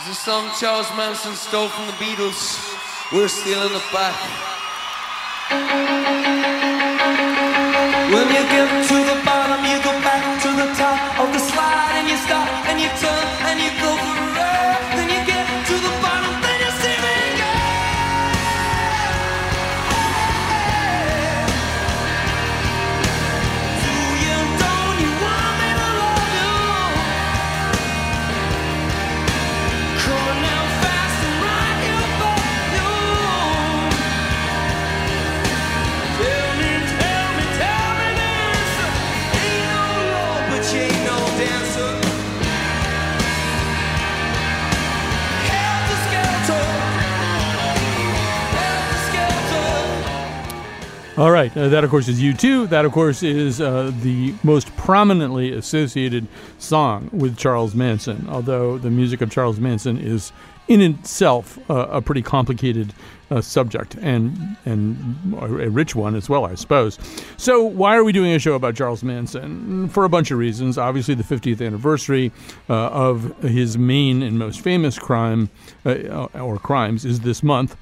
Is a song Charles Manson stole from the Beatles? We're stealing it back. When you get All right, uh, that of course is U2. That of course is uh, the most prominently associated song with Charles Manson, although the music of Charles Manson is in itself uh, a pretty complicated uh, subject and and a rich one as well, I suppose. So why are we doing a show about Charles Manson? For a bunch of reasons. Obviously, the 50th anniversary uh, of his main and most famous crime uh, or crimes is this month.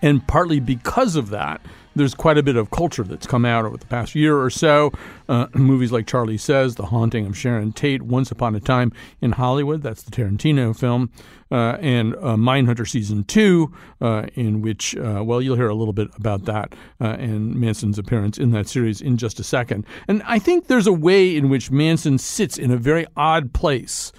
And partly because of that, there's quite a bit of culture that's come out over the past year or so. Uh, movies like Charlie Says, The Haunting of Sharon Tate, Once Upon a Time in Hollywood, that's the Tarantino film, uh, and uh, Mindhunter Season 2, uh, in which, uh, well, you'll hear a little bit about that uh, and Manson's appearance in that series in just a second. And I think there's a way in which Manson sits in a very odd place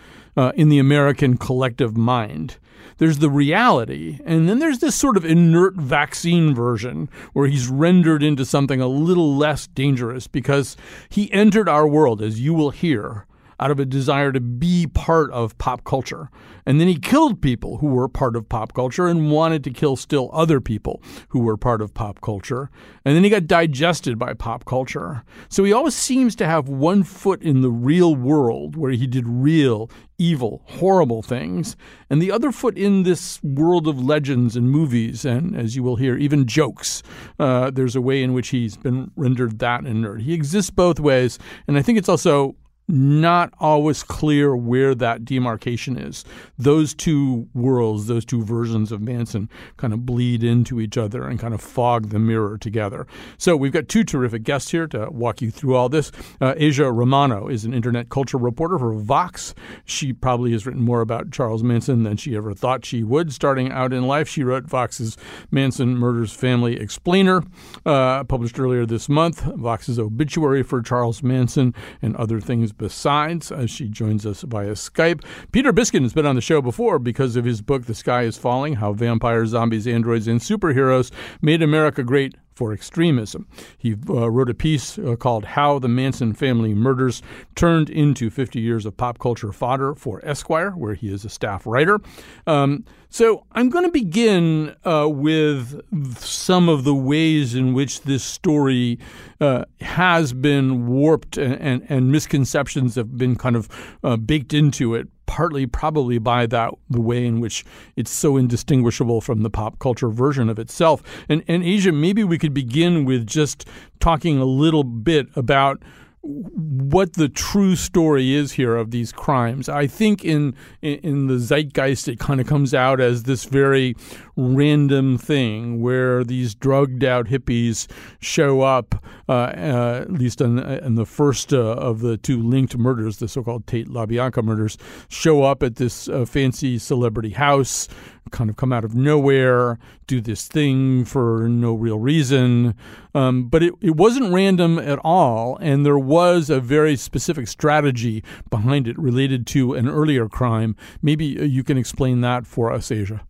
in the American collective mind there's the reality, and then there's this sort of inert vaccine version where he's rendered into something a little less dangerous because he entered our world, as you will hear, out of a desire to be part of pop culture. And then he killed people who were part of pop culture and wanted to kill still other people who were part of pop culture. And then he got digested by pop culture. So he always seems to have one foot in the real world where he did real, evil, horrible things, and the other foot in this world of legends and movies, and as you will hear, even jokes. Uh, there's a way in which he's been rendered that inert. He exists both ways, and I think it's also not always clear where that demarcation is. Those two worlds, those two versions of Manson kind of bleed into each other and kind of fog the mirror together. So we've got two terrific guests here to walk you through all this. Uh, Aja Romano is an internet culture reporter for Vox. She probably has written more about Charles Manson than she ever thought she would starting out in life. She wrote Vox's Manson Murders Family Explainer, uh, published earlier this month, Vox's obituary for Charles Manson and other things besides. Uh, she joins us via Skype. Peter Biskind has been on the show before because of his book, The Sky is Falling How Vampires, Zombies, Androids, and Superheroes Made America Great for extremism. He uh, wrote a piece uh, called How the Manson Family Murders Turned into 50 Years of Pop Culture Fodder for Esquire, where he is a staff writer. Um, so I'm going to begin uh, with some of the ways in which this story uh, has been warped and, and, and, misconceptions have been kind of uh, baked into it partly probably by that the way in which it's so indistinguishable from the pop culture version of itself. And and Aja, maybe we could begin with just talking a little bit about what the true story is here of these crimes. I think in in the zeitgeist it kind of comes out as this very random thing where these drugged out hippies show up, uh, uh, at least in, in the first uh, of the two linked murders, the so-called Tate LaBianca murders, show up at this uh, fancy celebrity house, kind of come out of nowhere, do this thing for no real reason. Um, but it, it wasn't random at all, and there was a very specific strategy behind it related to an earlier crime. Maybe uh, you can explain that for us, Aja.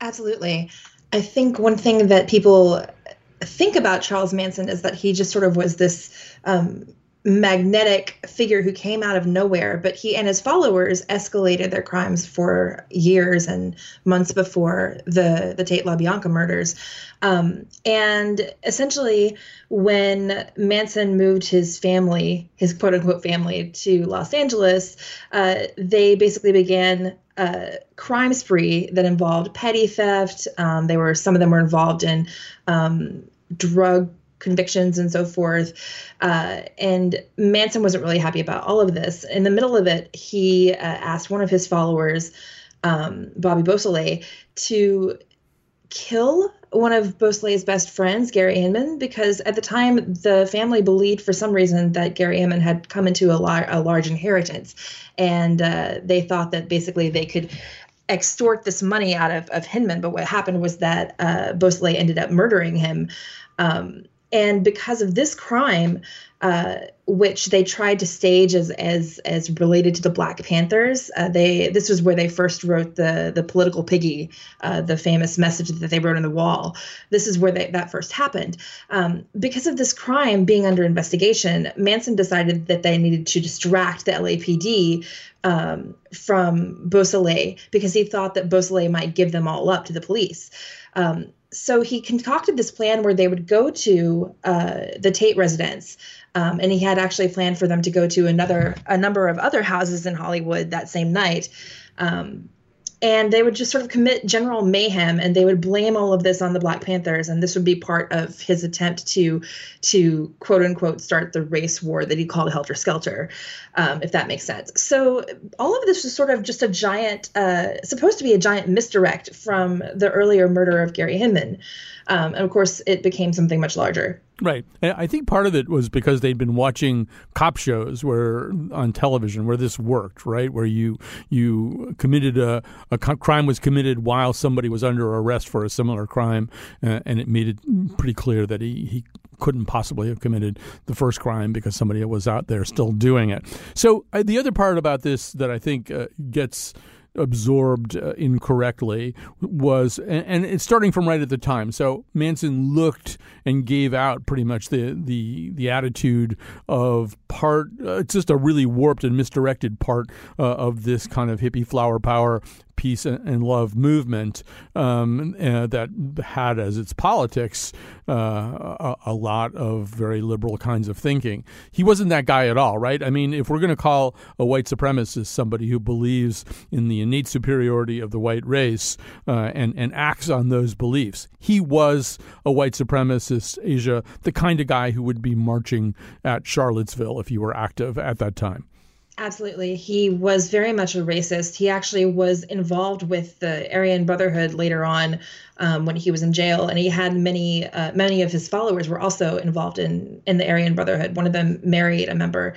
Absolutely. I think one thing that people think about Charles Manson is that he just sort of was this um, magnetic figure who came out of nowhere, but he and his followers escalated their crimes for years and months before the the Tate LaBianca murders. Um, and essentially, when Manson moved his family, his quote unquote family, to Los Angeles, uh, they basically began a crime spree that involved petty theft. Um, they were some of them were involved in um, drug convictions and so forth. Uh, and Manson wasn't really happy about all of this. In the middle of it, he uh, asked one of his followers um, Bobby Beausoleil, to kill one of Beausoleil's best friends, Gary Hinman, because at the time the family believed for some reason that Gary Hinman had come into a, lar- a large inheritance, and uh, they thought that basically they could extort this money out of, of Hinman. But what happened was that uh, Beausoleil ended up murdering him. Um, and because of this crime, uh, which they tried to stage as as as related to the Black Panthers. Uh, they this was where they first wrote the the political piggy, uh, the famous message that they wrote on the wall. This is where they, that first happened. Um, because of this crime being under investigation, Manson decided that they needed to distract the LAPD um, from Beausoleil because he thought that Beausoleil might give them all up to the police. Um, so he concocted this plan where they would go to uh, the Tate residence, um, and he had actually planned for them to go to another a number of other houses in Hollywood that same night. Um, and they would just sort of commit general mayhem and they would blame all of this on the black panthers and this would be part of his attempt to to quote unquote start the race war that he called helter skelter um, if that makes sense. So all of this was sort of just a giant uh, supposed to be a giant misdirect from the earlier murder of gary hinman um, and of course it became something much larger Right. I think part of it was because they'd been watching cop shows where on television where this worked, right? Where you you committed a, a crime was committed while somebody was under arrest for a similar crime, uh, and it made it pretty clear that he, he couldn't possibly have committed the first crime because somebody was out there still doing it. So uh, the other part about this that I think uh, gets absorbed uh, incorrectly was, and, and, it's starting from right at the time. So Manson looked and gave out pretty much the the the attitude of part. Uh, it's just a really warped and misdirected part uh, of this kind of hippie flower power peace and love movement um, uh, that had as its politics uh, a, a, lot of very liberal kinds of thinking. He wasn't that guy at all, right? I mean, if we're going to call a white supremacist somebody who believes in the innate superiority of the white race uh, and, and acts on those beliefs, he was a white supremacist, Aja, the kind of guy who would be marching at Charlottesville if he were active at that time. Absolutely. He was very much a racist. He actually was involved with the Aryan Brotherhood later on um, when he was in jail, and he had many uh, many of his followers were also involved in in the Aryan Brotherhood. One of them married a member,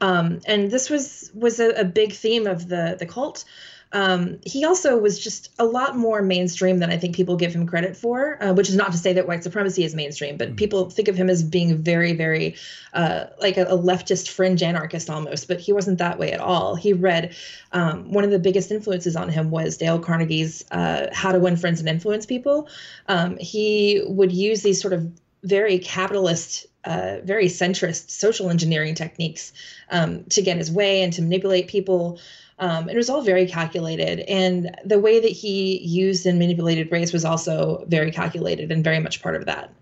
um, and this was was a, a, big theme of the the cult. Um, he also was just a lot more mainstream than I think people give him credit for, uh, which is not to say that white supremacy is mainstream, but mm-hmm. people think of him as being very, very uh, like a, a, leftist fringe anarchist almost. But he wasn't that way at all. He read um, one of the biggest influences on him was Dale Carnegie's uh, How to Win Friends and Influence People. Um, he would use these sort of very capitalist uh, very centrist social engineering techniques um, to get his way and to manipulate people. Um, it was all very calculated. And the way that he used and manipulated race was also very calculated and very much part of that.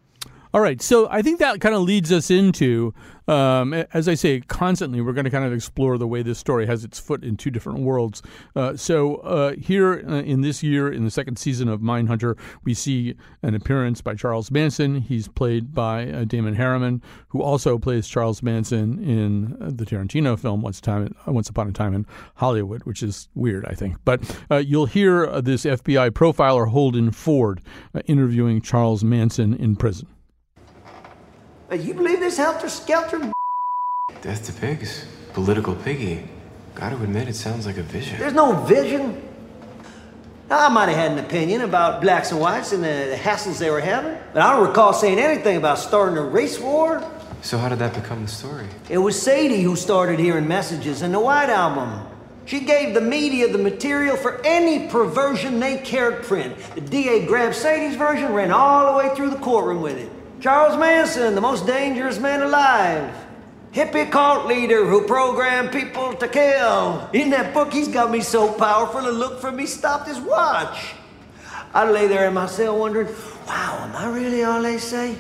All right. So I think that kind of leads us into um, as I say, constantly we're going to kind of explore the way this story has its foot in two different worlds. Uh, so uh, here uh, in this year, in the second season of Mindhunter, we see an appearance by Charles Manson. He's played by uh, Damon Herriman, who also plays Charles Manson in the Tarantino film Once, time, Once Upon a Time in Hollywood, which is weird, I think. But uh, you'll hear this FBI profiler Holden Ford interviewing Charles Manson in prison. You believe this helter skelter? Death to pigs. Political piggy. Gotta admit, it sounds like a vision. There's no vision. I might have had an opinion about blacks and whites and the, the hassles they were having, but I don't recall saying anything about starting a race war. So how did that become the story? It was Sadie who started hearing messages in the White Album. She gave the media the material for any perversion they cared print. The DA grabbed Sadie's version, ran all the way through the courtroom with it. Charles Manson, the most dangerous man alive. Hippie cult leader who programmed people to kill. In that book, he's got me so powerful, the look for me stopped his watch. I lay there in my cell wondering, wow, am I really all they say?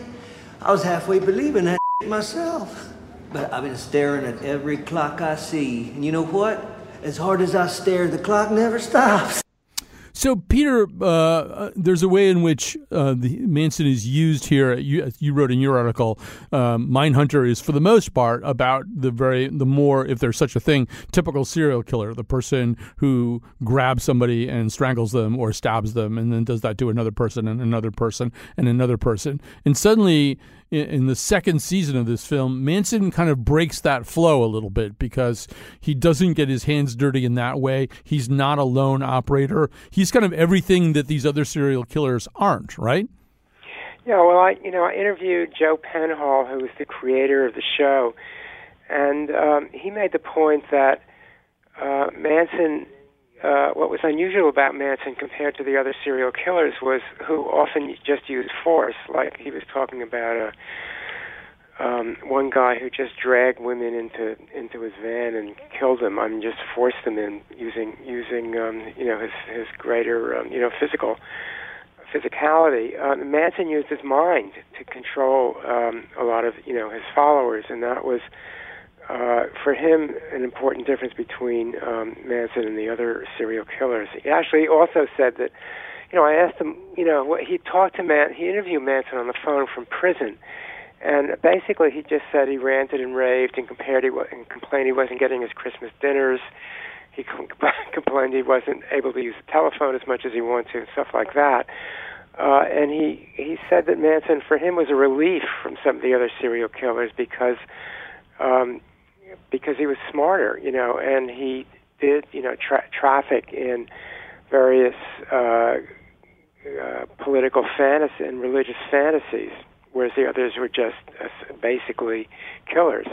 I was halfway believing that myself. But I've been staring at every clock I see. And you know what? As hard as I stare, the clock never stops. So, Peter, uh, uh, there's a way in which uh, the Manson is used here. You, you wrote in your article, um, Mindhunter is for the most part about the very the more, if there's such a thing, typical serial killer, the person who grabs somebody and strangles them or stabs them, and then does that to another person and another person and another person, and suddenly in, the second season of this film, Manson kind of breaks that flow a little bit because he doesn't get his hands dirty in that way. He's not a lone operator. He's kind of everything that these other serial killers aren't, right? Yeah, well, I you know I interviewed Joe Penhall, who was the creator of the show, and um, he made the point that uh, Manson uh, what was unusual about Manson compared to the other serial killers was who often just used force. Like he was talking about a um, one guy who just dragged women into into his van and killed them. I mean, just forced them in using using um, you know his his greater um, you know physical physicality. Uh, Manson used his mind to control um, a lot of you know his followers, and that was uh, for him, an important difference between um, Manson and the other serial killers. He actually also said that, you know, I asked him, you know, what, he talked to Man, he interviewed Manson on the phone from prison, and basically he just said he ranted and raved and compared he and complained he wasn't getting his Christmas dinners. He complained he wasn't able to use the telephone as much as he wanted to, and stuff like that. Uh, and he he said that Manson for him was a relief from some of the other serial killers because um, because he was smarter, you know, and he did, you know, tra- traffic in various uh, uh, political fantasy and religious fantasies, whereas the others were just uh, basically killers.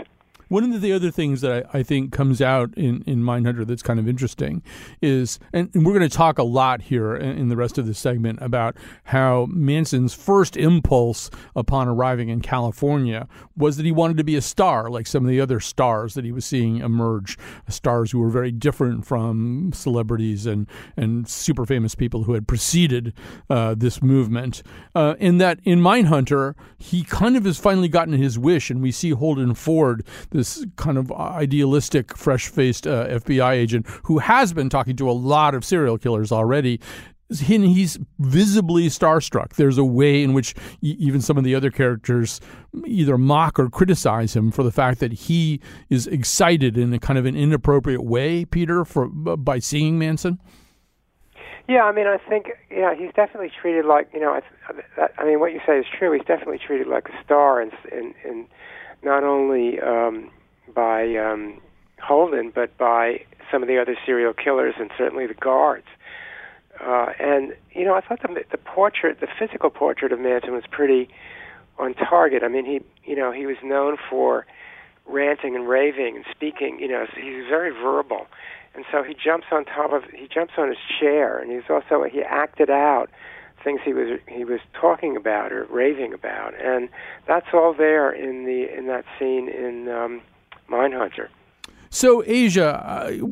One of the other things that I, I, think comes out in, in Mindhunter that's kind of interesting is, and we're going to talk a lot here in, in the rest of this segment about how Manson's first impulse upon arriving in California was that he wanted to be a star, like some of the other stars that he was seeing emerge, stars who were very different from celebrities and, and super famous people who had preceded uh, this movement. Uh, and that in Mindhunter, he kind of has finally gotten his wish, and we see Holden Ford this kind of idealistic, fresh faced uh, FBI agent who has been talking to a lot of serial killers already. He's visibly starstruck. There's a way in which even some of the other characters either mock or criticize him for the fact that he is excited in a kind of an inappropriate way, Peter, for by seeing Manson. Yeah, I mean, I think yeah, he's definitely treated like you know. I, I mean, what you say is true. He's definitely treated like a star in in, in not only um, by um, Holden, but by some of the other serial killers and certainly the guards. Uh, and you know, I thought the, the portrait, the physical portrait of Manson was pretty on target. I mean, he, you know, he was known for ranting and raving and speaking. You know, so he's very verbal, and so he jumps on top of, he jumps on his chair, and he's also he acted out things he was he was talking about or raving about, and that's all there in the in that scene in um, Mindhunter. So, Aja, uh,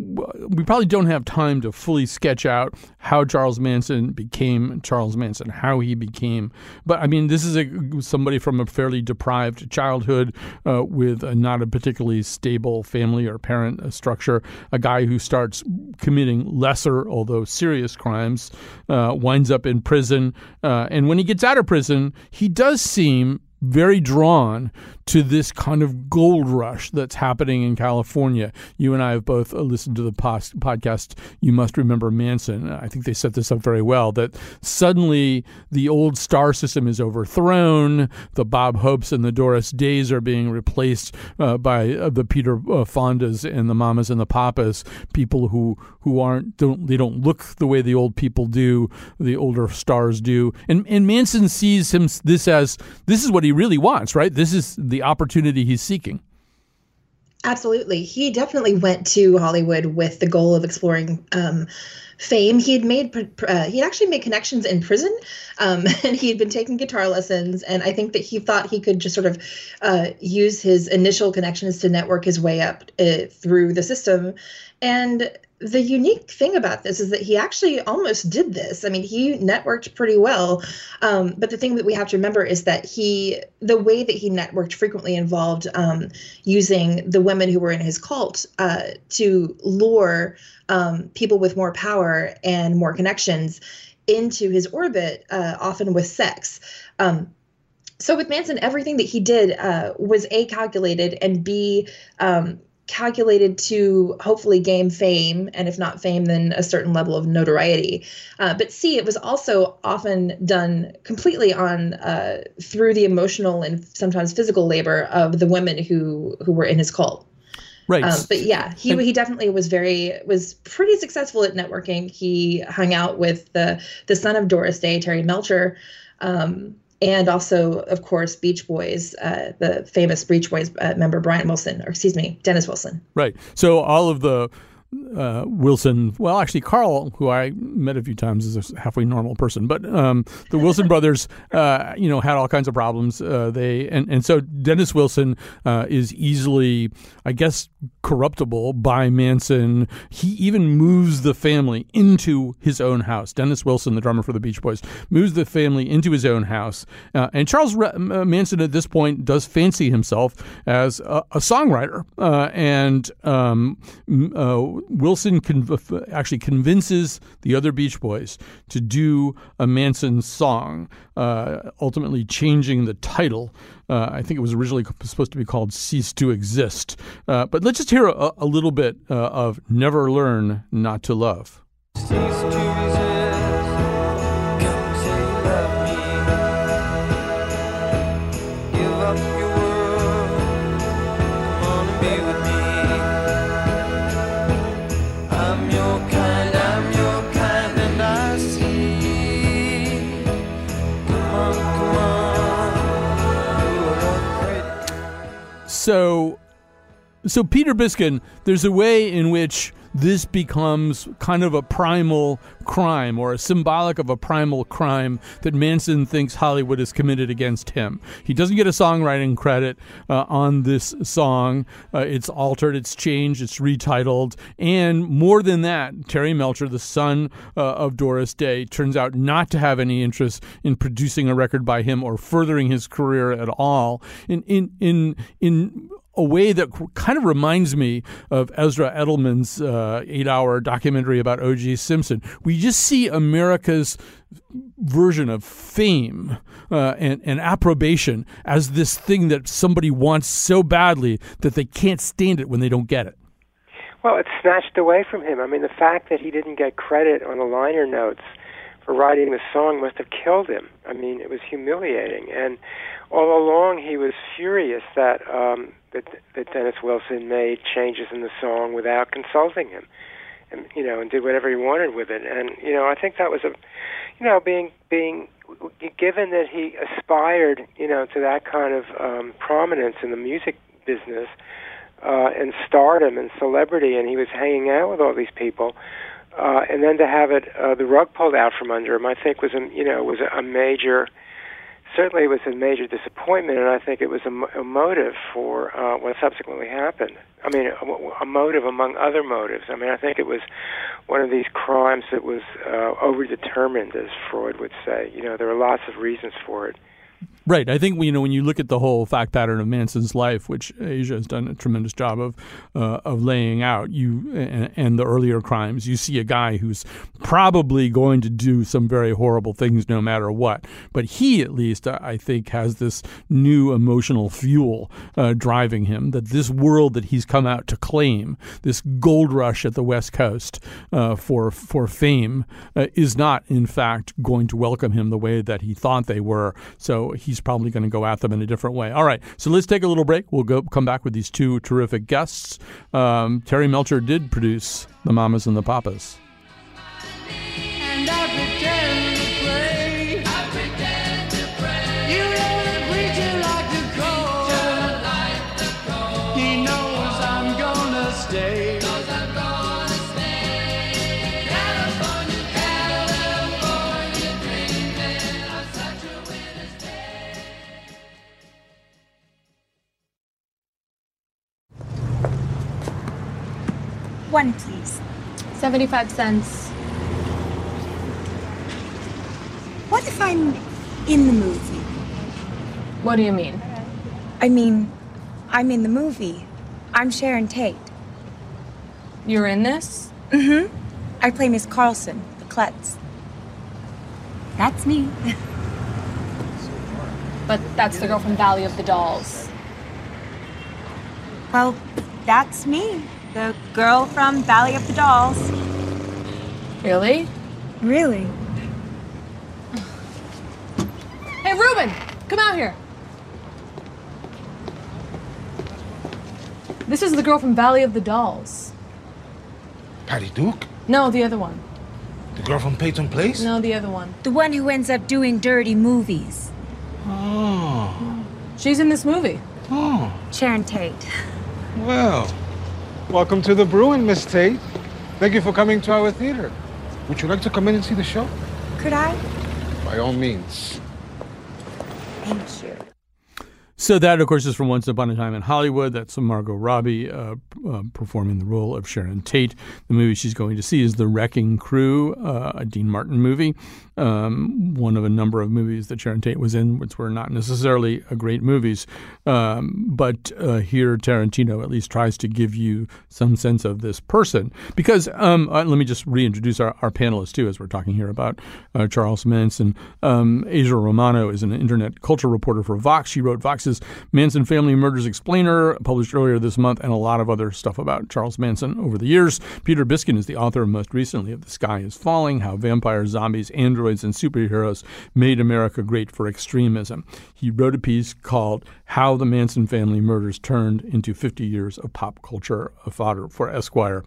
we probably don't have time to fully sketch out how Charles Manson became Charles Manson, how he became. But I mean, this is a, somebody from a fairly deprived childhood uh, with a, not a particularly stable family or parent uh, structure. A guy who starts committing lesser, although serious crimes, uh, winds up in prison. Uh, and when he gets out of prison, he does seem very drawn to this kind of gold rush that's happening in California. You and I have both listened to the post- podcast, You Must Remember Manson. I think they set this up very well that suddenly the old star system is overthrown. The Bob Hopes and the Doris Days are being replaced uh, by uh, the Peter uh, Fondas and the Mamas and the Papas, people who, who aren't, don't, they don't look the way the old people do, the older stars do. And, and Manson sees him this as this is what he really wants, right? This is the opportunity he's seeking. Absolutely. He definitely went to Hollywood with the goal of exploring um, fame. He had made, uh, he actually made connections in prison, um, and he had been taking guitar lessons. And I think that he thought he could just sort of uh, use his initial connections to network his way up uh, through the system. And the unique thing about this is that he actually almost did this. I mean, he networked pretty well. Um, but the thing that we have to remember is that he, the way that he networked frequently involved um, using the women who were in his cult uh, to lure um, people with more power and more connections into his orbit, uh, often with sex. Um, so with Manson, everything that he did uh, was a calculated and b um, calculated to hopefully gain fame, and if not fame, then a certain level of notoriety. Uh, but C, it was also often done completely on uh, through the emotional and sometimes physical labor of the women who who were in his cult. Right. Um, but yeah, he he definitely was very was pretty successful at networking. He hung out with the the son of Doris Day, Terry Melcher. Um, and also, of course, Beach Boys, uh, the famous Beach Boys uh, member Brian Wilson, or excuse me, Dennis Wilson. Right. So all of the uh, Wilson, well, actually, Carl, who I met a few times, is a halfway normal person, but um, the Wilson brothers, uh, you know, had all kinds of problems. Uh, they and, and so Dennis Wilson uh, is easily, I guess, corruptible by Manson. He even moves the family into his own house. Dennis Wilson, the drummer for the Beach Boys, moves the family into his own house. Uh, and Charles Re- uh, Manson, at this point, does fancy himself as a, a songwriter, and um, Wilson conv- actually convinces the other Beach Boys to do a Manson song, uh, ultimately changing the title. Uh, I think it was originally supposed to be called Cease to Exist. Uh, but let's just hear a, a little bit uh, of Never Learn Not to Love. So, so Peter Biskind, there's a way in which this becomes kind of a primal crime or a symbolic of a primal crime that Manson thinks Hollywood has committed against him. He doesn't get a songwriting credit uh, on this song. Uh, it's altered, it's changed, it's retitled. And more than that, Terry Melcher, the son uh, of Doris Day, turns out not to have any interest in producing a record by him or furthering his career at all. In, in, in, in a way that kind of reminds me of Ezra Edelman's uh, eight hour documentary about O.J. Simpson. We just see America's version of fame uh, and, and approbation as this thing that somebody wants so badly that they can't stand it when they don't get it. Well, it's snatched away from him. I mean, the fact that he didn't get credit on the liner notes for writing the song must have killed him. I mean, it was humiliating. And all along, he was furious that um, that that Dennis Wilson made changes in the song without consulting him, and you know, and did whatever he wanted with it. And you know, I think that was a, you know, being being given that he aspired, you know, to that kind of um, prominence in the music business uh, and stardom and celebrity, and he was hanging out with all these people. Uh, and then to have it, uh, the rug pulled out from under him, I think was a, you know, was a, a major, certainly it was a major disappointment, and I think it was a, a motive for uh, what subsequently happened. I mean, a, a motive among other motives. I mean, I think it was one of these crimes that was uh, overdetermined, as Freud would say. You know, there were lots of reasons for it. Right. I think you know when you look at the whole fact pattern of Manson's life, which Aja has done a tremendous job of uh, of laying out, you and, and, the earlier crimes, you see a guy who's probably going to do some very horrible things no matter what. But he, at least, I think, has this new emotional fuel uh, driving him. That this world that he's come out to claim, this gold rush at the West Coast uh, for for fame, uh, is not in fact going to welcome him the way that he thought they were. So he's probably going to go at them in a different way. All right, so let's take a little break. We'll go come back with these two terrific guests. Um, Terry Melcher did produce the Mamas and the Papas. One, please. 75 cents. What if I'm in the movie? What do you mean? I mean, I'm in the movie. I'm Sharon Tate. You're in this? Mm-hmm. I play Miss Carlson, the klutz. That's me. But that's the girl from Valley of the Dolls. well, that's me. The girl from Valley of the Dolls. Really? Really? Hey, Ruben, come out here. This is the girl from Valley of the Dolls. Patty Duke? No, the other one. The girl from Peyton Place? No, the other one. The one who ends up doing dirty movies. Oh. She's in this movie. Oh. Sharon Tate. Well, welcome to the Bruin, Miss Tate. Thank you for coming to our theater. Would you like to come in and see the show? Could I? By all means. Thank you. So that, of course, is from Once Upon a Time in Hollywood. That's Margot Robbie uh, uh, performing the role of Sharon Tate. The movie she's going to see is The Wrecking Crew, uh, a Dean Martin movie, um, one of a number of movies that Sharon Tate was in, which were not necessarily great movies. Um, but uh, here, Tarantino at least tries to give you some sense of this person. Because um, uh, let me just reintroduce our, our panelists, too, as we're talking here about uh, Charles Manson. Um, Aja Romano is an internet culture reporter for Vox. She wrote Vox's Manson Family Murders Explainer, published earlier this month, and a lot of other stuff about Charles Manson over the years. Peter Biskind is the author most recently of The Sky is Falling How Vampires, Zombies, Androids, and Superheroes Made America Great for Extremism. He wrote a piece called How the Manson Family Murders Turned into 50 Years of Pop Culture Fodder for Esquire.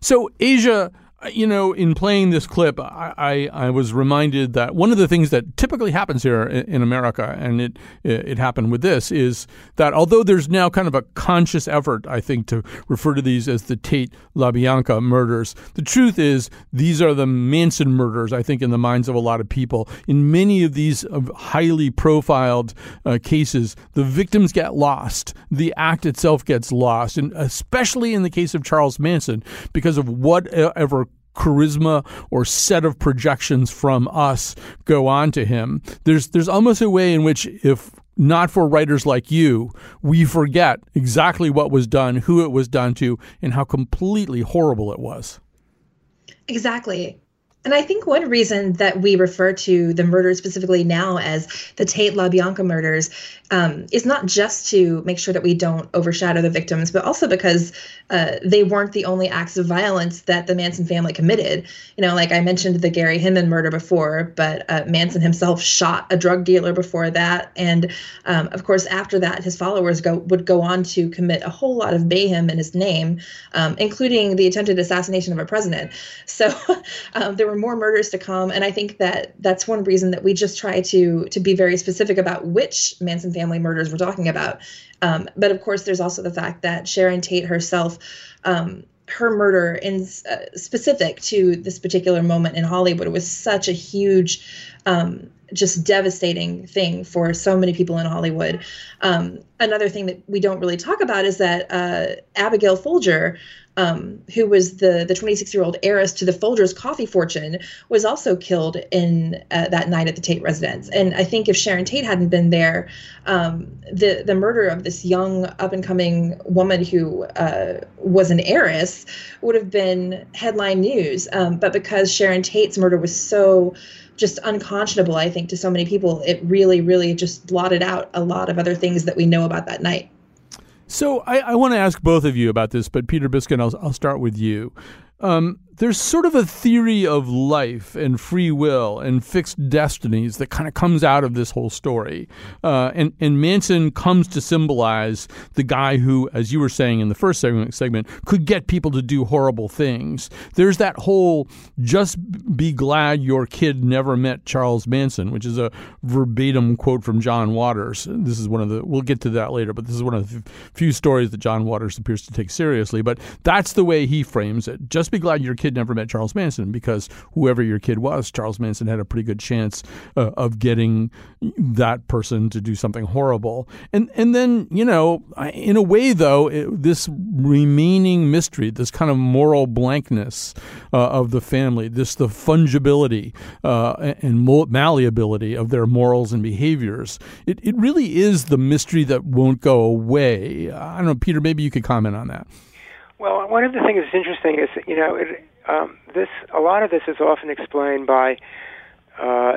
So, Aja you know, in playing this clip, I, I, I, was reminded that one of the things that typically happens here in, in, America, and it it happened with this, is that although there's now kind of a conscious effort, I think, to refer to these as the Tate LaBianca murders, the truth is these are the Manson murders. I think in the minds of a lot of people. In many of these highly profiled uh, cases, the victims get lost, the act itself gets lost, and especially in the case of Charles Manson, because of whatever charisma or set of projections from us go on to him. There's there's almost a way in which if not for writers like you, we forget exactly what was done, who it was done to, and how completely horrible it was. Exactly. And I think one reason that we refer to the murders specifically now as the Tate LaBianca murders um, is not just to make sure that we don't overshadow the victims, but also because uh, they weren't the only acts of violence that the Manson family committed. You know, like I mentioned the Gary Hinman murder before, but uh, Manson himself shot a drug dealer before that, and um, of course after that, his followers go would go on to commit a whole lot of mayhem in his name, um, including the attempted assassination of a president. So um, there were more murders to come, and I think that that's one reason that we just try to to be very specific about which Manson family murders we're talking about. Um, but of course, there's also the fact that Sharon Tate herself. Um, her murder in uh, specific to this particular moment in Hollywood was such a huge um, just devastating thing for so many people in Hollywood. Um, another thing that we don't really talk about is that uh, Abigail Folger um, who was the the 26 year old heiress to the Folgers coffee fortune, was also killed in uh, that night at the Tate residence. And I think if Sharon Tate hadn't been there, um, the the murder of this young up and coming woman who uh, was an heiress would have been headline news. Um, but because Sharon Tate's murder was so just unconscionable, I think, to so many people, it really, really just blotted out a lot of other things that we know about that night. So I, I want to ask both of you about this, but Peter Biskind, I'll, I'll start with you. Um, there's sort of a theory of life and free will and fixed destinies that kind of comes out of this whole story. Uh, and, and Manson comes to symbolize the guy who, as you were saying in the first segment, segment, could get people to do horrible things. There's that whole just be glad your kid never met Charles Manson, which is a verbatim quote from John Waters. This is one of the, we'll get to that later, but this is one of the few stories that John Waters appears to take seriously. But that's the way he frames it. Just be glad your kid kid never met Charles Manson because whoever your kid was, Charles Manson had a pretty good chance uh, of getting that person to do something horrible. And and then you know, in a way though, it, this remaining mystery, this kind of moral blankness uh, of the family, this the fungibility uh, and malleability of their morals and behaviors. It it really is the mystery that won't go away. I don't know, Peter. Maybe you could comment on that. Well, one of the things that's interesting is, you know, it, um, this a lot of this is often explained by uh,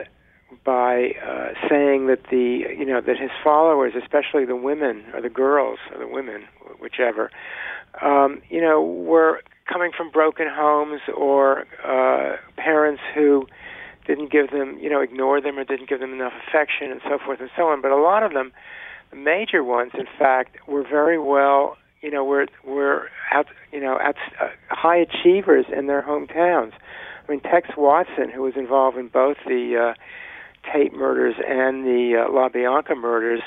by uh, saying that the you know that his followers, especially the women or the girls or the women, whichever, um, you know, were coming from broken homes or uh, parents who didn't give them, you know, ignored them or didn't give them enough affection and so forth and so on. But a lot of them, the major ones, in fact, were very well you know were were out you know out, uh, high achievers in their hometowns. I mean Tex Watson, who was involved in both the uh, Tate murders and the uh, LaBianca murders,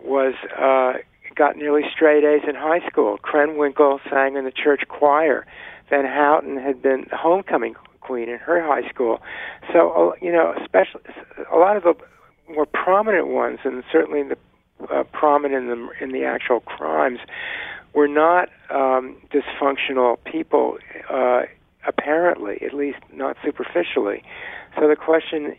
was uh, got nearly straight A's in high school. Krenwinkel sang in the church choir. Van Houten had been homecoming queen in her high school. So you know, especially a lot of the more prominent ones, and certainly the uh, prominent in the in the actual crimes, were not um, dysfunctional people, uh, apparently, at least not superficially. So the question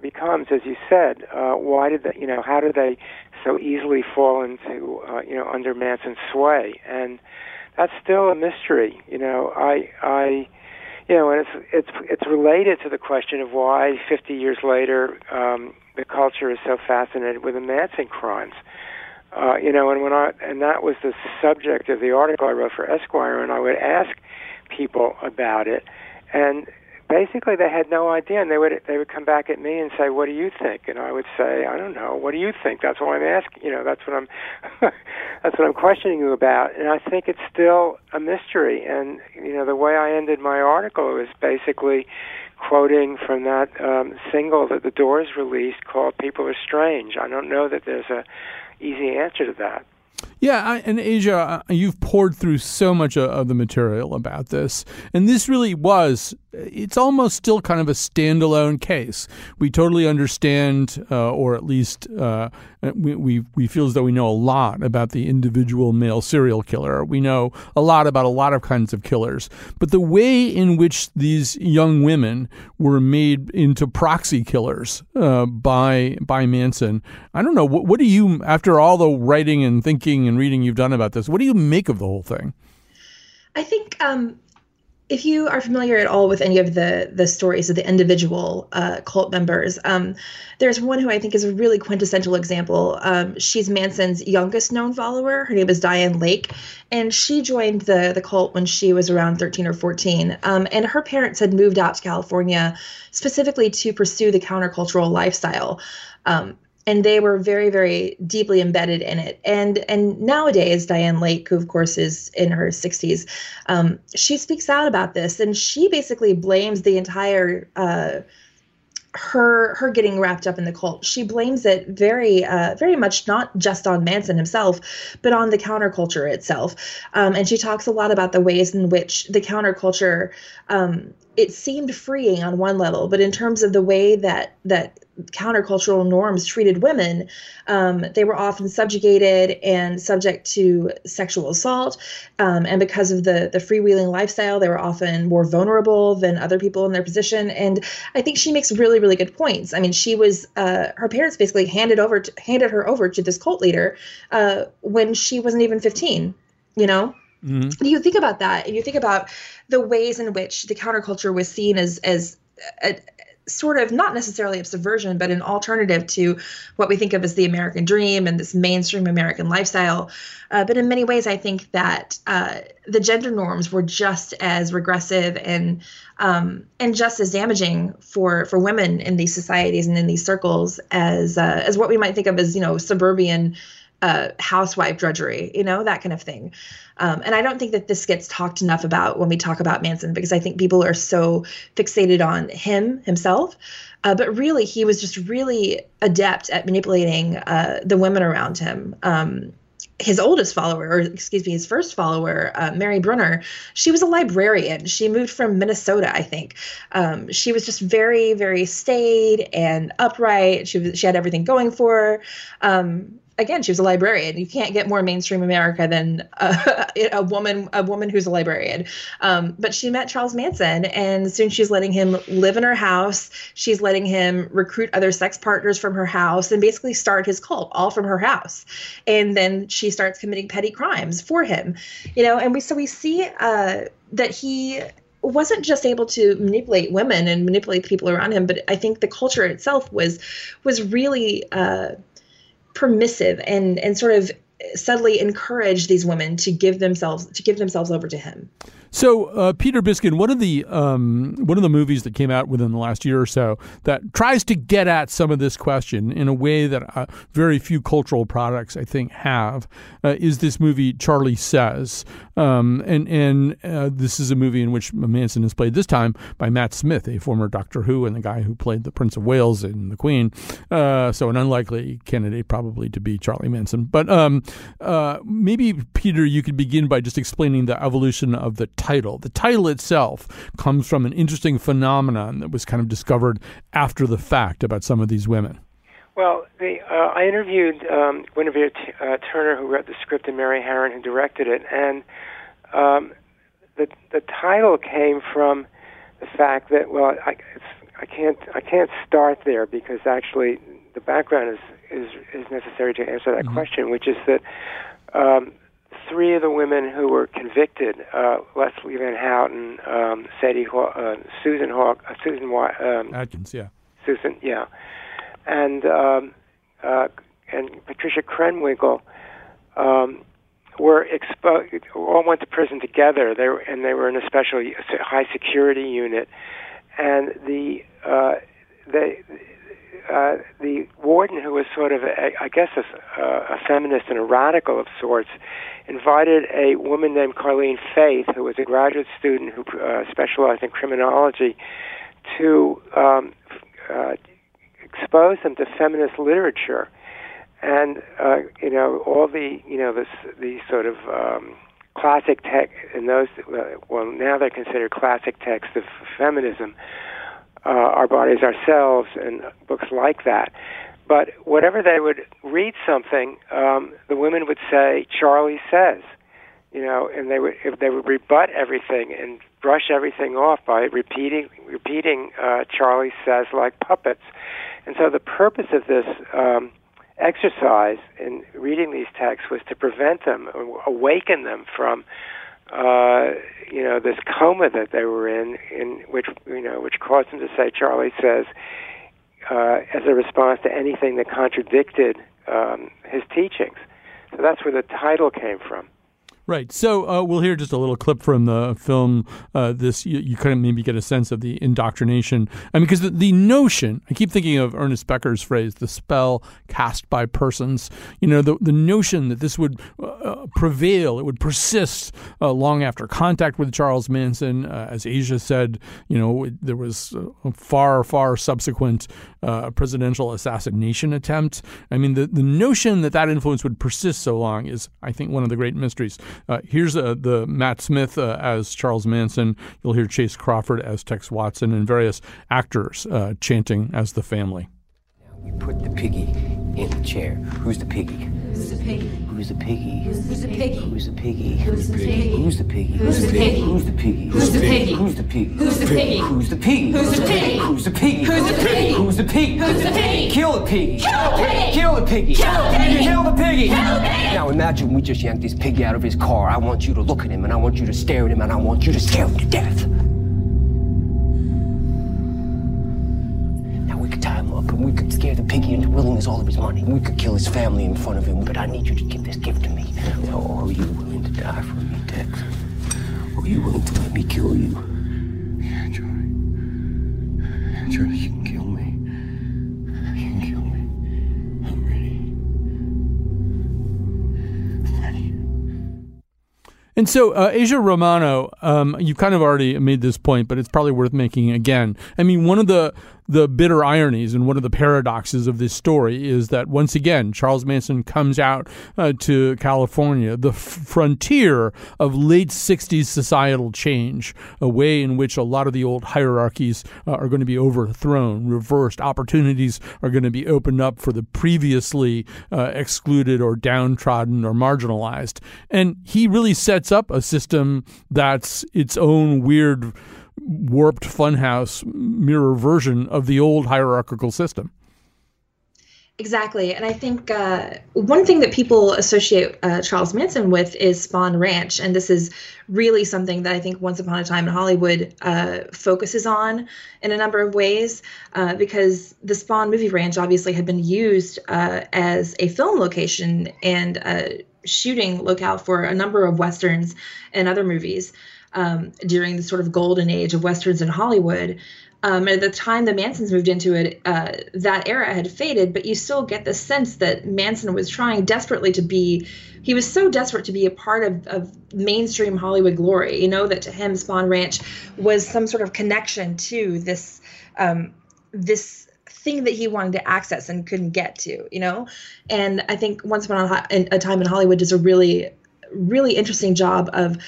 becomes, as you said, uh, why did they, you know, how did they so easily fall into, uh, you know, under Manson's sway? And that's still a mystery. You know, I, I, you know, and it's it's it's related to the question of why 50 years later um, the culture is so fascinated with the Manson crimes. Uh, you know, and when I and that was the subject of the article I wrote for Esquire, and I would ask people about it, and basically they had no idea, and they would they would come back at me and say, "What do you think?" And I would say, "I don't know. What do you think?" That's what I'm asking. You know, that's what I'm that's what I'm questioning you about, and I think it's still a mystery. And you know, the way I ended my article was basically quoting from that um, single that the Doors released called "People Are Strange." I don't know that there's a easy answer to that. Yeah, I, and Aja, uh, you've poured through so much of the material about this, and this really was it's almost still kind of a standalone case. We totally understand, uh, or at least uh, we, we, we feel as though we know a lot about the individual male serial killer. We know a lot about a lot of kinds of killers. But the way in which these young women were made into proxy killers uh, by by Manson, I don't know. What, what do you, after all the writing and thinking and reading you've done about this, what do you make of the whole thing? I think um, if you are familiar at all with any of the the stories of the individual uh, cult members, um, there's one who I think is a really quintessential example. Um, she's Manson's youngest known follower. Her name is Diane Lake, and she joined the the cult when she was around 13 or 14. Um, and her parents had moved out to California specifically to pursue the countercultural lifestyle. And they were very very deeply embedded in it. And and nowadays diane lake who of course is in her 60s um, she speaks out about this and she basically blames the entire uh, her her getting wrapped up in the cult. She blames it very uh, very much not just on manson himself but on the counterculture itself. Um, and she talks a lot about the ways in which the counterculture um, it seemed freeing on one level but in terms of the way that that countercultural norms treated women, um, they were often subjugated and subject to sexual assault. Um, and because of the the freewheeling lifestyle, they were often more vulnerable than other people in their position. And I think she makes really really good points. I mean, she was uh, her parents basically handed over to, handed her over to this cult leader uh, when she wasn't even fifteen. You know. Mm-hmm. You think about that, and you think about the ways in which the counterculture was seen as as a, sort of not necessarily a subversion, but an alternative to what we think of as the American dream and this mainstream American lifestyle. Uh, but in many ways, I think that uh, the gender norms were just as regressive and um, and just as damaging for for women in these societies and in these circles as uh, as what we might think of as you know suburban uh, housewife drudgery, you know, that kind of thing. Um, and I don't think that this gets talked enough about when we talk about Manson because I think people are so fixated on him himself. Uh, but really, he was just really adept at manipulating uh, the women around him. Um, his oldest follower, or excuse me, his first follower, uh, Mary Brunner, she was a librarian. She moved from Minnesota, I think. Um, she was just very, very staid and upright. She was, she had everything going for her. Um, again, she was a librarian. You can't get more mainstream America than a, a woman, a woman who's a librarian. Um, but she met Charles Manson, and soon she's letting him live in her house. She's letting him recruit other sex partners from her house and basically start his cult all from her house. And then she starts committing petty crimes for him, you know. And we so we see uh, that he wasn't just able to manipulate women and manipulate people around him, but I think the culture itself was was really. Uh, permissive and and sort of subtly encourage these women to give themselves to give themselves over to him. So, uh, Peter Biskind, one of the um, one of the movies that came out within the last year or so that tries to get at some of this question in a way that uh, very few cultural products, I think, have, uh, is this movie Charlie Says, um, and and uh, this is a movie in which Manson is played this time by Matt Smith, a former Doctor Who and the guy who played the Prince of Wales in The Queen. Uh, so, an unlikely candidate probably to be Charlie Manson. But um, uh, maybe Peter, you could begin by just explaining the evolution of the title. The title itself comes from an interesting phenomenon that was kind of discovered after the fact about some of these women. Well, uh, I interviewed um, Guinevere T- uh, Turner, who wrote the script, and Mary Harron, who directed it, and um, the the title came from the fact that well, I, I can't I can't start there because actually the background is is is necessary to answer that Mhm. question, which is that um, three of the women who were convicted, uh, Leslie Van Houten, um, Sadie, Haw- uh, Susan Hawk, uh, Susan Wa- um, Atkins, yeah. Susan, yeah, and um, uh, and Patricia Krenwinkel um, were exposed. All went to prison together. They were, and they were in a special high security unit, and the uh, they. Uh, the warden, who was sort of, a, I guess, a, a feminist and a radical of sorts, invited a woman named Karlene Faith, who was a graduate student who uh, specialized in criminology, to um, uh, expose them to feminist literature, and uh, you know all the you know this the sort of um, classic text in those uh, well now they're considered classic texts of feminism, uh, our bodies ourselves, and books like that. But whatever they would read something, um, the women would say Charlie says, you know, and they would if they would rebut everything and brush everything off by repeating repeating uh, Charlie says like puppets. And so the purpose of this um, exercise in reading these texts was to prevent them, awaken them from, uh, you know, this coma that they were in, in which you know, which caused them to say Charlie says, uh, as a response to anything that contradicted um, his teachings. So that's where the title came from. Right. So uh, we'll hear just a little clip from the film. Uh, this you, you kind of maybe get a sense of the indoctrination. I mean, because the, the notion. I keep thinking of Ernest Becker's phrase, "the spell cast by persons." You know, the the notion that this would uh, prevail, it would persist uh, long after contact with Charles Manson. Uh, as Aja said, you know, there was a far far subsequent uh, presidential assassination attempt. I mean, the the notion that that influence would persist so long is, I think, one of the great mysteries. Uh, here's uh, the Matt Smith uh, as Charles Manson. You'll hear Chace Crawford as Tex Watson and various actors uh, chanting as the family. Now We put the piggy in the chair. Who's the piggy? Who's the piggy? Who's the piggy? Who's the piggy? Who's the piggy? Who's the piggy? Who's the piggy? Who's the piggy? Who's the piggy? Who's the piggy? Who's the piggy? Who's the piggy? Who's the piggy? Who's the piggy? Who's the piggy? Who's the piggy? Who's the piggy? Who's the piggy? Kill the piggy! Kill the piggy! Kill the piggy! Kill the piggy! Kill the piggy! Kill the piggy! Now imagine we just yanked this piggy out of his car. I want you to look at him and I want you to stare at him and I want you to scare him to death. Now we could tie him up and we could scare the piggy into willing us all of his money. We could kill his family in front of him, but I need you to give this gift to me. Now, are you willing to die for me, Tex? Are you willing to let me kill you? Yeah, Charlie. Charlie, you can kill me. You can kill me. I'm ready. I'm ready. And so, uh, Aja Romano, um, you kind of already made this point, but it's probably worth making again. I mean, one of the the bitter ironies and one of the paradoxes of this story is that once again, Charles Manson comes out uh, to California, the f- frontier of late 60s societal change, a way in which a lot of the old hierarchies uh, are going to be overthrown, reversed. Opportunities are going to be opened up for the previously uh, excluded or downtrodden or marginalized. And he really sets up a system that's its own weird warped funhouse mirror version of the old hierarchical system. Exactly. And I think uh, one thing that people associate uh, Charles Manson with is Spahn Ranch. And this is really something that I think Once Upon a Time in Hollywood uh, focuses on in a number of ways, uh, because the Spahn movie ranch obviously had been used uh, as a film location and a shooting locale for a number of Westerns and other movies um, during the sort of golden age of Westerns in Hollywood. Um, at the time the Mansons moved into it, uh, that era had faded, but you still get the sense that Manson was trying desperately to be, he was so desperate to be a part of, of mainstream Hollywood glory, you know, that to him, Spahn Ranch was some sort of connection to this, um, this thing that he wanted to access and couldn't get to, you know? And I think Once Upon a, a Time in Hollywood does a really, really interesting job of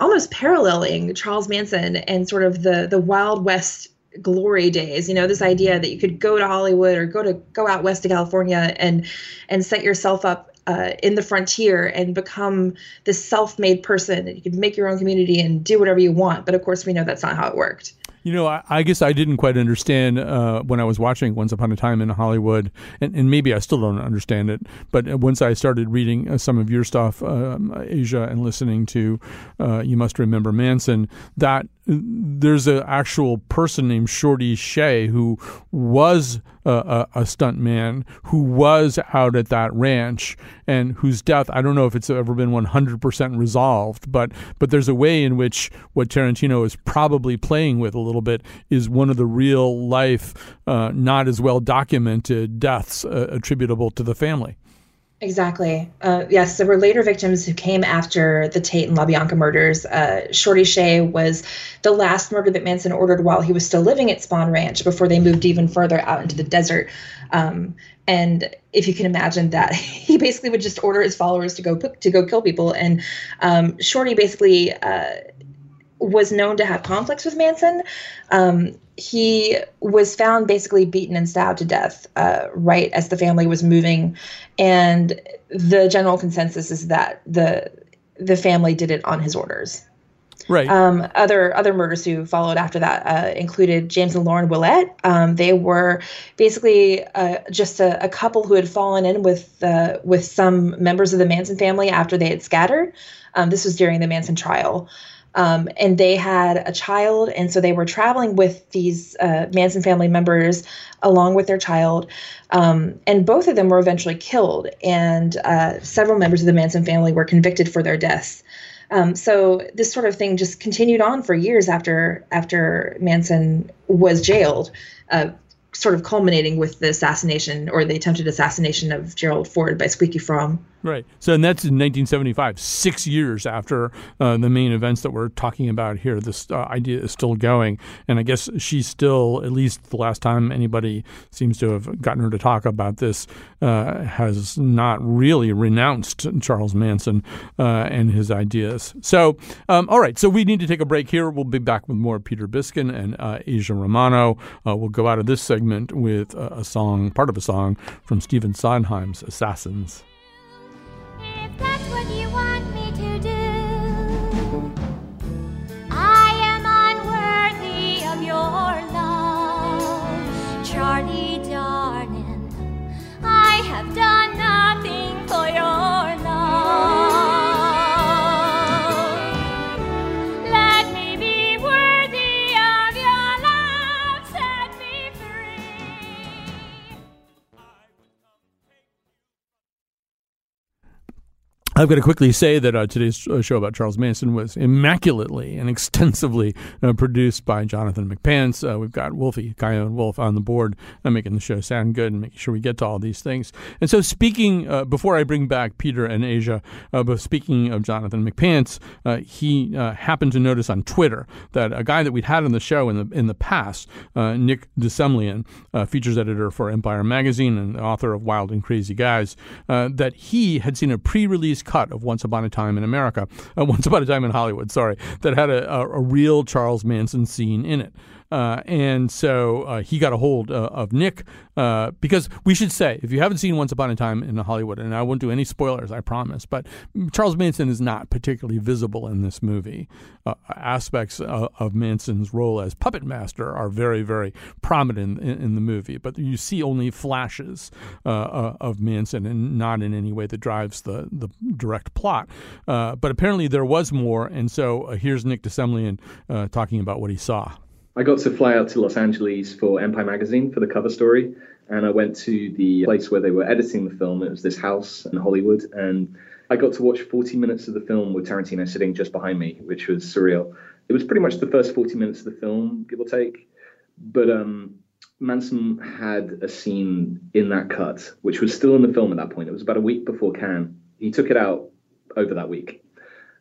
almost paralleling Charles Manson and sort of the the Wild West glory days you know this idea that you could go to hollywood or go to go out west to california and and set yourself up uh, in the frontier and become this self-made person and you could make your own community and do whatever you want. But of course we know that's not how it worked You know, I, I guess I didn't quite understand uh, when I was watching Once Upon a Time in Hollywood, and, and maybe I still don't understand it. But once I started reading uh, some of your stuff, um, Aja, and listening to uh, You Must Remember Manson, that there's an actual person named Shorty Shea who was a, a, a stunt man who was out at that ranch and whose death I don't know if it's ever been 100% resolved, but but there's a way in which what Tarantino is probably playing with a little bit is one of the real life, uh, not as well documented deaths uh, attributable to the family. Exactly. Uh, yes, there were later victims who came after the Tate and LaBianca murders. Uh, Shorty Shea was the last murder that Manson ordered while he was still living at Spahn Ranch before they moved even further out into the desert. Um, and if you can imagine that, he basically would just order his followers to go to go kill people. And um, Shorty basically uh, was known to have conflicts with Manson. Um, he was found basically beaten and stabbed to death uh, right as the family was moving, and the general consensus is that the the family did it on his orders. Right. Um, other other murders who followed after that uh, included James and Lauren Willett. Um, they were basically uh, just a, a, couple who had fallen in with uh, with some members of the Manson family after they had scattered. Um, this was during the Manson trial. Um, and they had a child, and so they were traveling with these uh, Manson family members along with their child. Um, and both of them were eventually killed, and uh, several members of the Manson family were convicted for their deaths. Um, so this sort of thing just continued on for years after after Manson was jailed, uh, sort of culminating with the assassination or the attempted assassination of Gerald Ford by Squeaky Fromme. Right. So, and that's in 1975, six years after uh, the main events that we're talking about here. This uh, idea is still going. And I guess she's still, at least the last time anybody seems to have gotten her to talk about this, uh, has not really renounced Charles Manson uh, and his ideas. So, um, all right. So, we need to take a break here. We'll be back with more Peter Biskind and uh, Aja Romano. Uh, we'll go out of this segment with a song, part of a song from Stephen Sondheim's Assassins. Charlie darling. I have done nothing for your I've got to quickly say that uh, today's uh, show about Charles Manson was immaculately and extensively uh, produced by Jonathan McPants. Uh, we've got Wolfie, Coyote Wolf on the board, uh, making the show sound good and making sure we get to all these things. And so, speaking, uh, before I bring back Peter and Aja, but speaking of Jonathan McPants, he happened to notice on Twitter that a guy that we'd had on the show in the in the past, Nick de Semlyen, features editor for Empire Magazine and author of Wild and Crazy Guys, that he had seen a pre-release cut of Once Upon a Time in America, uh, Once Upon a Time in Hollywood, sorry, that had a, a, a real Charles Manson scene in it. Uh, and so uh, he got a hold uh, of Nick uh, because we should say, if you haven't seen Once Upon a Time in Hollywood, and I won't do any spoilers, I promise, but Charles Manson is not particularly visible in this movie. Uh, aspects of, of, Manson's role as puppet master are very, very prominent in, in the movie, but you see only flashes uh, of Manson and not in any way that drives the, the direct plot. but apparently there was more, and so here's Nick de Semlyen talking about what he saw. I got to fly out to Los Angeles for Empire Magazine for the cover story, and I went to the place where they were editing the film. It was this house in Hollywood, and I got to watch 40 minutes of the film with Tarantino sitting just behind me, which was surreal. It was pretty much the first 40 minutes of the film, give or take, but um, Manson had a scene in that cut, which was still in the film at that point. It was about a week before Cannes. He took it out over that week.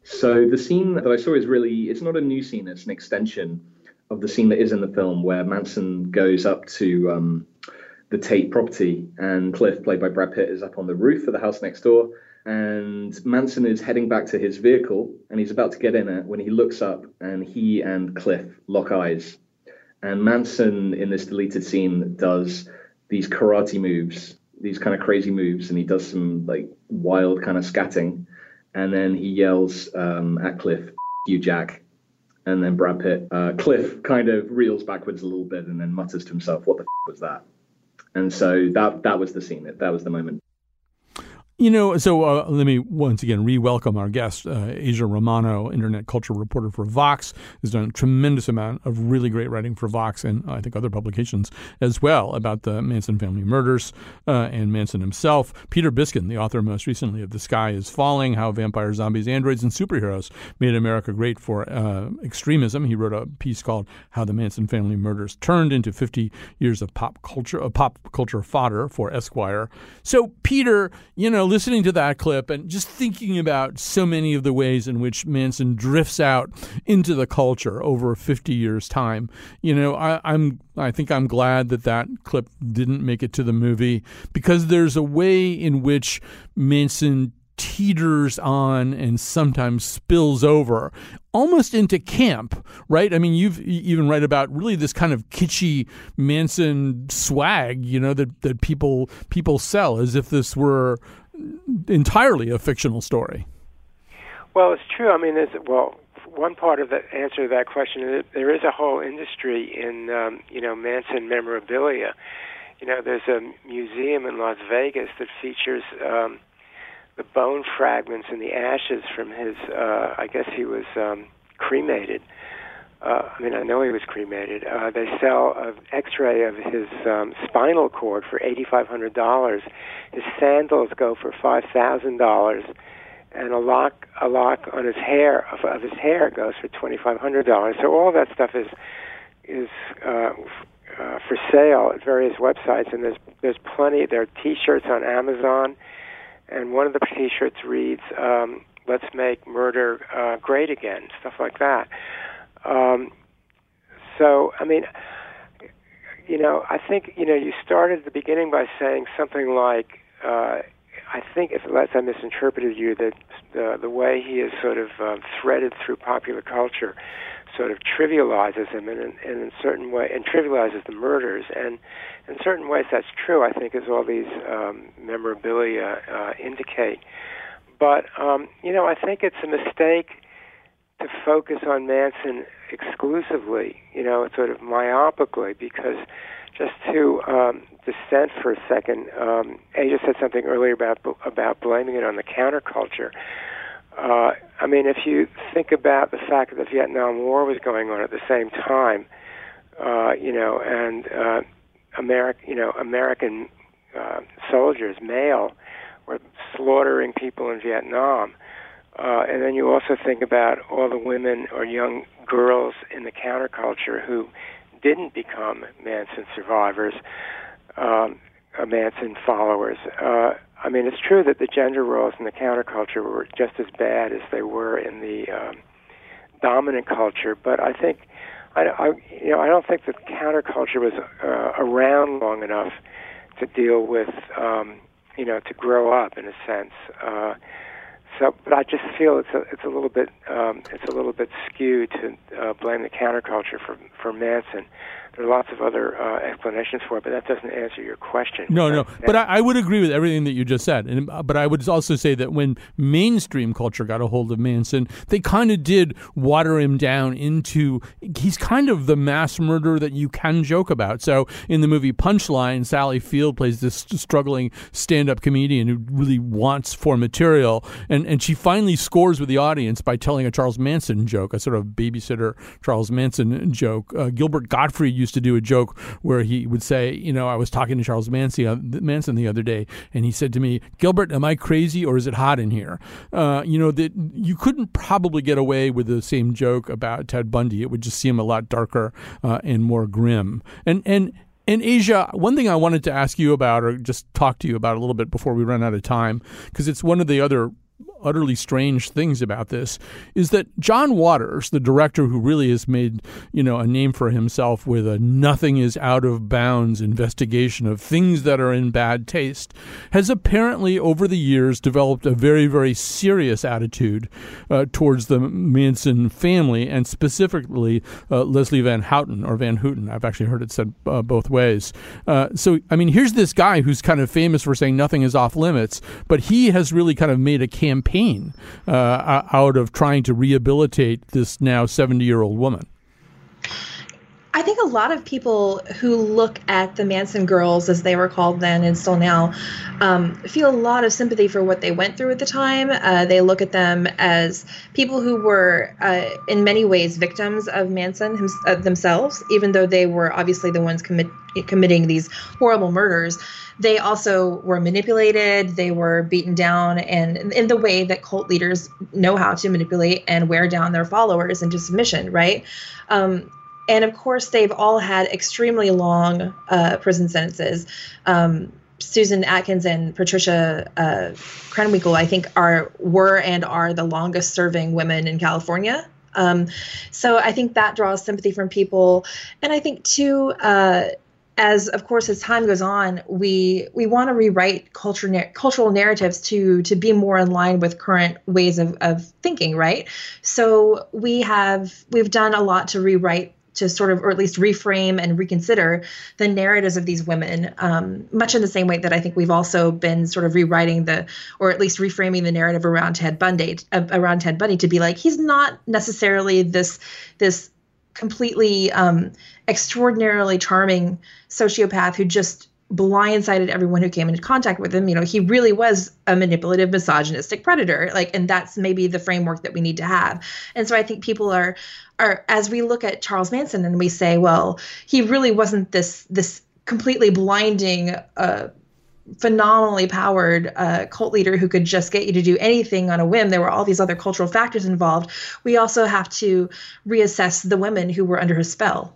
So the scene that I saw is really, it's not a new scene, it's an extension of the scene that is in the film where Manson goes up to um, the Tate property and Cliff, played by Brad Pitt, is up on the roof of the house next door. And Manson is heading back to his vehicle and he's about to get in it when he looks up and he and Cliff lock eyes. And Manson, in this deleted scene, does these karate moves, these kind of crazy moves, and he does some like wild kind of scatting. And then he yells um, at Cliff, you Jack, and then Brad Pitt. Uh, Cliff kind of reels backwards a little bit and then mutters to himself, "What the f- was that?" And so that that was the scene. That was the moment. You know, so uh, let me once again re-welcome our guest, uh, Aja Romano, internet culture reporter for Vox, has done a tremendous amount of really great writing for Vox and I think other publications as well about the Manson family murders uh, and Manson himself. Peter Biskind, the author most recently of The Sky is Falling, How Vampires, Zombies, Androids, and Superheroes Made America Great for uh, Extremism. He wrote a piece called How the Manson Family Murders Turned into 50 Years of Pop Culture, pop culture Fodder for Esquire. So, Peter, you know, listening to that clip and just thinking about so many of the ways in which Manson drifts out into the culture over 50 years' time, you know, I, I'm I think I'm glad that that clip didn't make it to the movie because there's a way in which Manson teeters on and sometimes spills over almost into camp, right? I mean, you've even read about really this kind of kitschy Manson swag, you know, that, that people people sell as if this were entirely a fictional story. Well, it's true. I mean, there's well, one part of the answer to that question is there is a whole industry in um, you know Manson memorabilia. You know, there's a museum in Las Vegas that features um, the bone fragments and the ashes from his. Uh, I guess he was um, cremated. Uh, I mean, I know he was cremated. Uh, they sell an X-ray of his um, spinal cord for eighty-five hundred dollars. His sandals go for five thousand dollars, and a lock a lock on his hair of, of his hair goes for twenty-five hundred dollars. So all that stuff is is uh, uh, for sale at various websites, and there's there's plenty. There are T-shirts on Amazon and one of the T-shirts reads, um, "Let's make murder uh, great again," stuff like that. Um, so, I mean, you know, I think you know you started at the beginning by saying something like, uh, "I think, if unless I misinterpreted you, that the the way he is sort of uh, threaded through popular culture." sort of trivializes him in, in, in certain way and trivializes the murders and in certain ways that's true I think as all these um, memorabilia uh, indicate but um, you know I think it's a mistake to focus on Manson exclusively you know sort of myopically because just to um, dissent for a second um, Aja said something earlier about about blaming it on the counterculture uh, I mean, if you think about the fact that the Vietnam War was going on at the same time, uh, you know, and uh, American, you know, American uh, soldiers, male, were slaughtering people in Vietnam. Uh, and then you also think about all the women or young girls in the counterculture who didn't become Manson survivors, um, uh, Manson followers. Uh, I mean, it's true that the gender roles in the counterculture were just as bad as they were in the um, dominant culture. But I think, I, I, you know, I don't think the counterculture was uh, around long enough to deal with, um, you know, to grow up in a sense. Uh, so, but I just feel it's a it's a little bit um, it's a little bit skewed to uh, blame the counterculture for for Manson. There are lots of other uh, explanations for it, but that doesn't answer your question. No, no. But I, I would agree with everything that you just said. And but I would also say that when mainstream culture got a hold of Manson, they kind of did water him down into he's kind of the mass murderer that you can joke about. So in the movie Punchline, Sally Field plays this struggling stand-up comedian who really wants for material, and and she finally scores with the audience by telling a Charles Manson joke, a sort of babysitter Charles Manson joke. Uh, Gilbert Gottfried used to do a joke where he would say, you know, I was talking to Charles Manson, uh, Manson the other day, and he said to me, Gilbert, am I crazy or is it hot in here? Uh, you know, that you couldn't probably get away with the same joke about Ted Bundy. It would just seem a lot darker uh, and more grim. And, and, and Aja, one thing I wanted to ask you about, or just talk to you about a little bit before we run out of time, because it's one of the other utterly strange things about this is that John Waters, the director who really has made, you know, a name for himself with a nothing is out of bounds investigation of things that are in bad taste, has apparently over the years developed a very, very serious attitude uh, towards the Manson family and specifically uh, Leslie Van Houten or Van Houten. I've actually heard it said uh, both ways. Uh, so, I mean, here's this guy who's kind of famous for saying nothing is off limits, but he has really kind of made a campaign uh, out of trying to rehabilitate this now 70 year old woman. I think a lot of people who look at the Manson girls, as they were called then and still now, um, feel a lot of sympathy for what they went through at the time. Uh, they look at them as people who were, uh, in many ways, victims of Manson him- uh, themselves, even though they were obviously the ones commit- committing these horrible murders. They also were manipulated, they were beaten down, and in the way that cult leaders know how to manipulate and wear down their followers into submission, right? Um, and of course, they've all had extremely long uh, prison sentences. Um, Susan Atkins and Patricia uh, Krenwinkel, I think, are were and are the longest serving women in California. Um, so I think that draws sympathy from people, and I think too. Uh, as of course as time goes on we we want to rewrite culture cultural narratives to to be more in line with current ways of, of thinking right so we have we've done a lot to rewrite to sort of, or at least reframe and reconsider the narratives of these women, um, much in the same way that I think we've also been sort of rewriting the, or at least reframing the narrative around Ted Bundy, uh, around Ted Bundy to be like he's not necessarily this this completely um, extraordinarily charming sociopath who just blindsided everyone who came into contact with him. You know, he really was a manipulative, misogynistic predator. Like, and that's maybe the framework that we need to have. And so I think people are are as we look at Charles Manson and we say, well, he really wasn't this this completely blinding uh phenomenally powered uh, cult leader who could just get you to do anything on a whim. There were all these other cultural factors involved. We also have to reassess the women who were under his spell.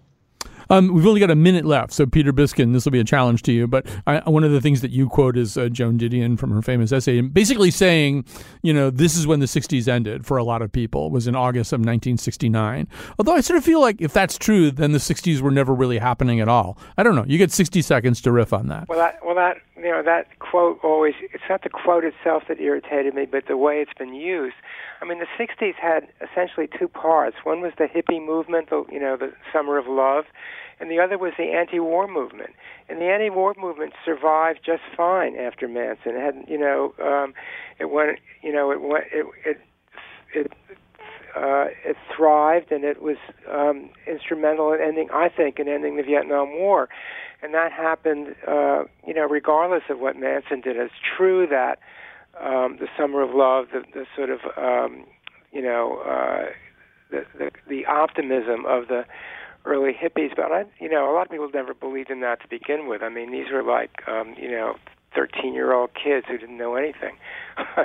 Um, we've only got a minute left, so Peter Biskind, this will be a challenge to you. But I, one of the things that you quote is uh, Joan Didion from her famous essay, basically saying, you know, this is when the '60s ended for a lot of people. Was in August of 1969. Although I sort of feel like if that's true, then the '60s were never really happening at all. I don't know. You get 60 seconds to riff on that. Well, that well that you know that quote always. It's not the quote itself that irritated me, but the way it's been used. I mean, the '60s had essentially two parts. One was the hippie movement, the you know, the summer of love, and the other was the anti-war movement. And the anti-war movement survived just fine after Manson. It had you know, um, it went you know, it went it it it. Uh, it thrived and it was um, instrumental in ending, I think, in ending the Vietnam War, and that happened, uh, you know, regardless of what Manson did. It's true that um, the Summer of Love, the, the sort of, um, you know, uh, the, the the optimism of the early hippies, but I, you know, a lot of people never believed in that to begin with. I mean, these were like, um, you know, 13-year-old kids who didn't know anything.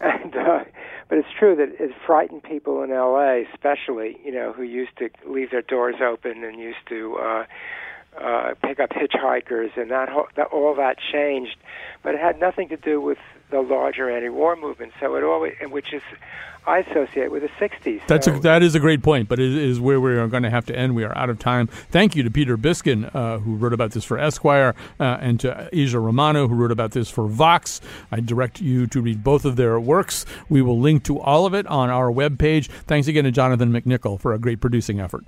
and uh, but it's true that it frightened people in L.A., especially you know who used to leave their doors open and used to. Uh, uh, pick up hitchhikers, and that, whole, that all that changed, but it had nothing to do with the larger anti-war movement. So it always, which is I associate with the '60s. That's so. a, that is a great point, but it is where we are going to have to end. We are out of time. Thank you to Peter Biskind, uh, who wrote about this for Esquire, uh, and to Aja Romano, who wrote about this for Vox. I direct you to read both of their works. We will link to all of it on our webpage. Thanks again to Jonathan McNicol for a great producing effort.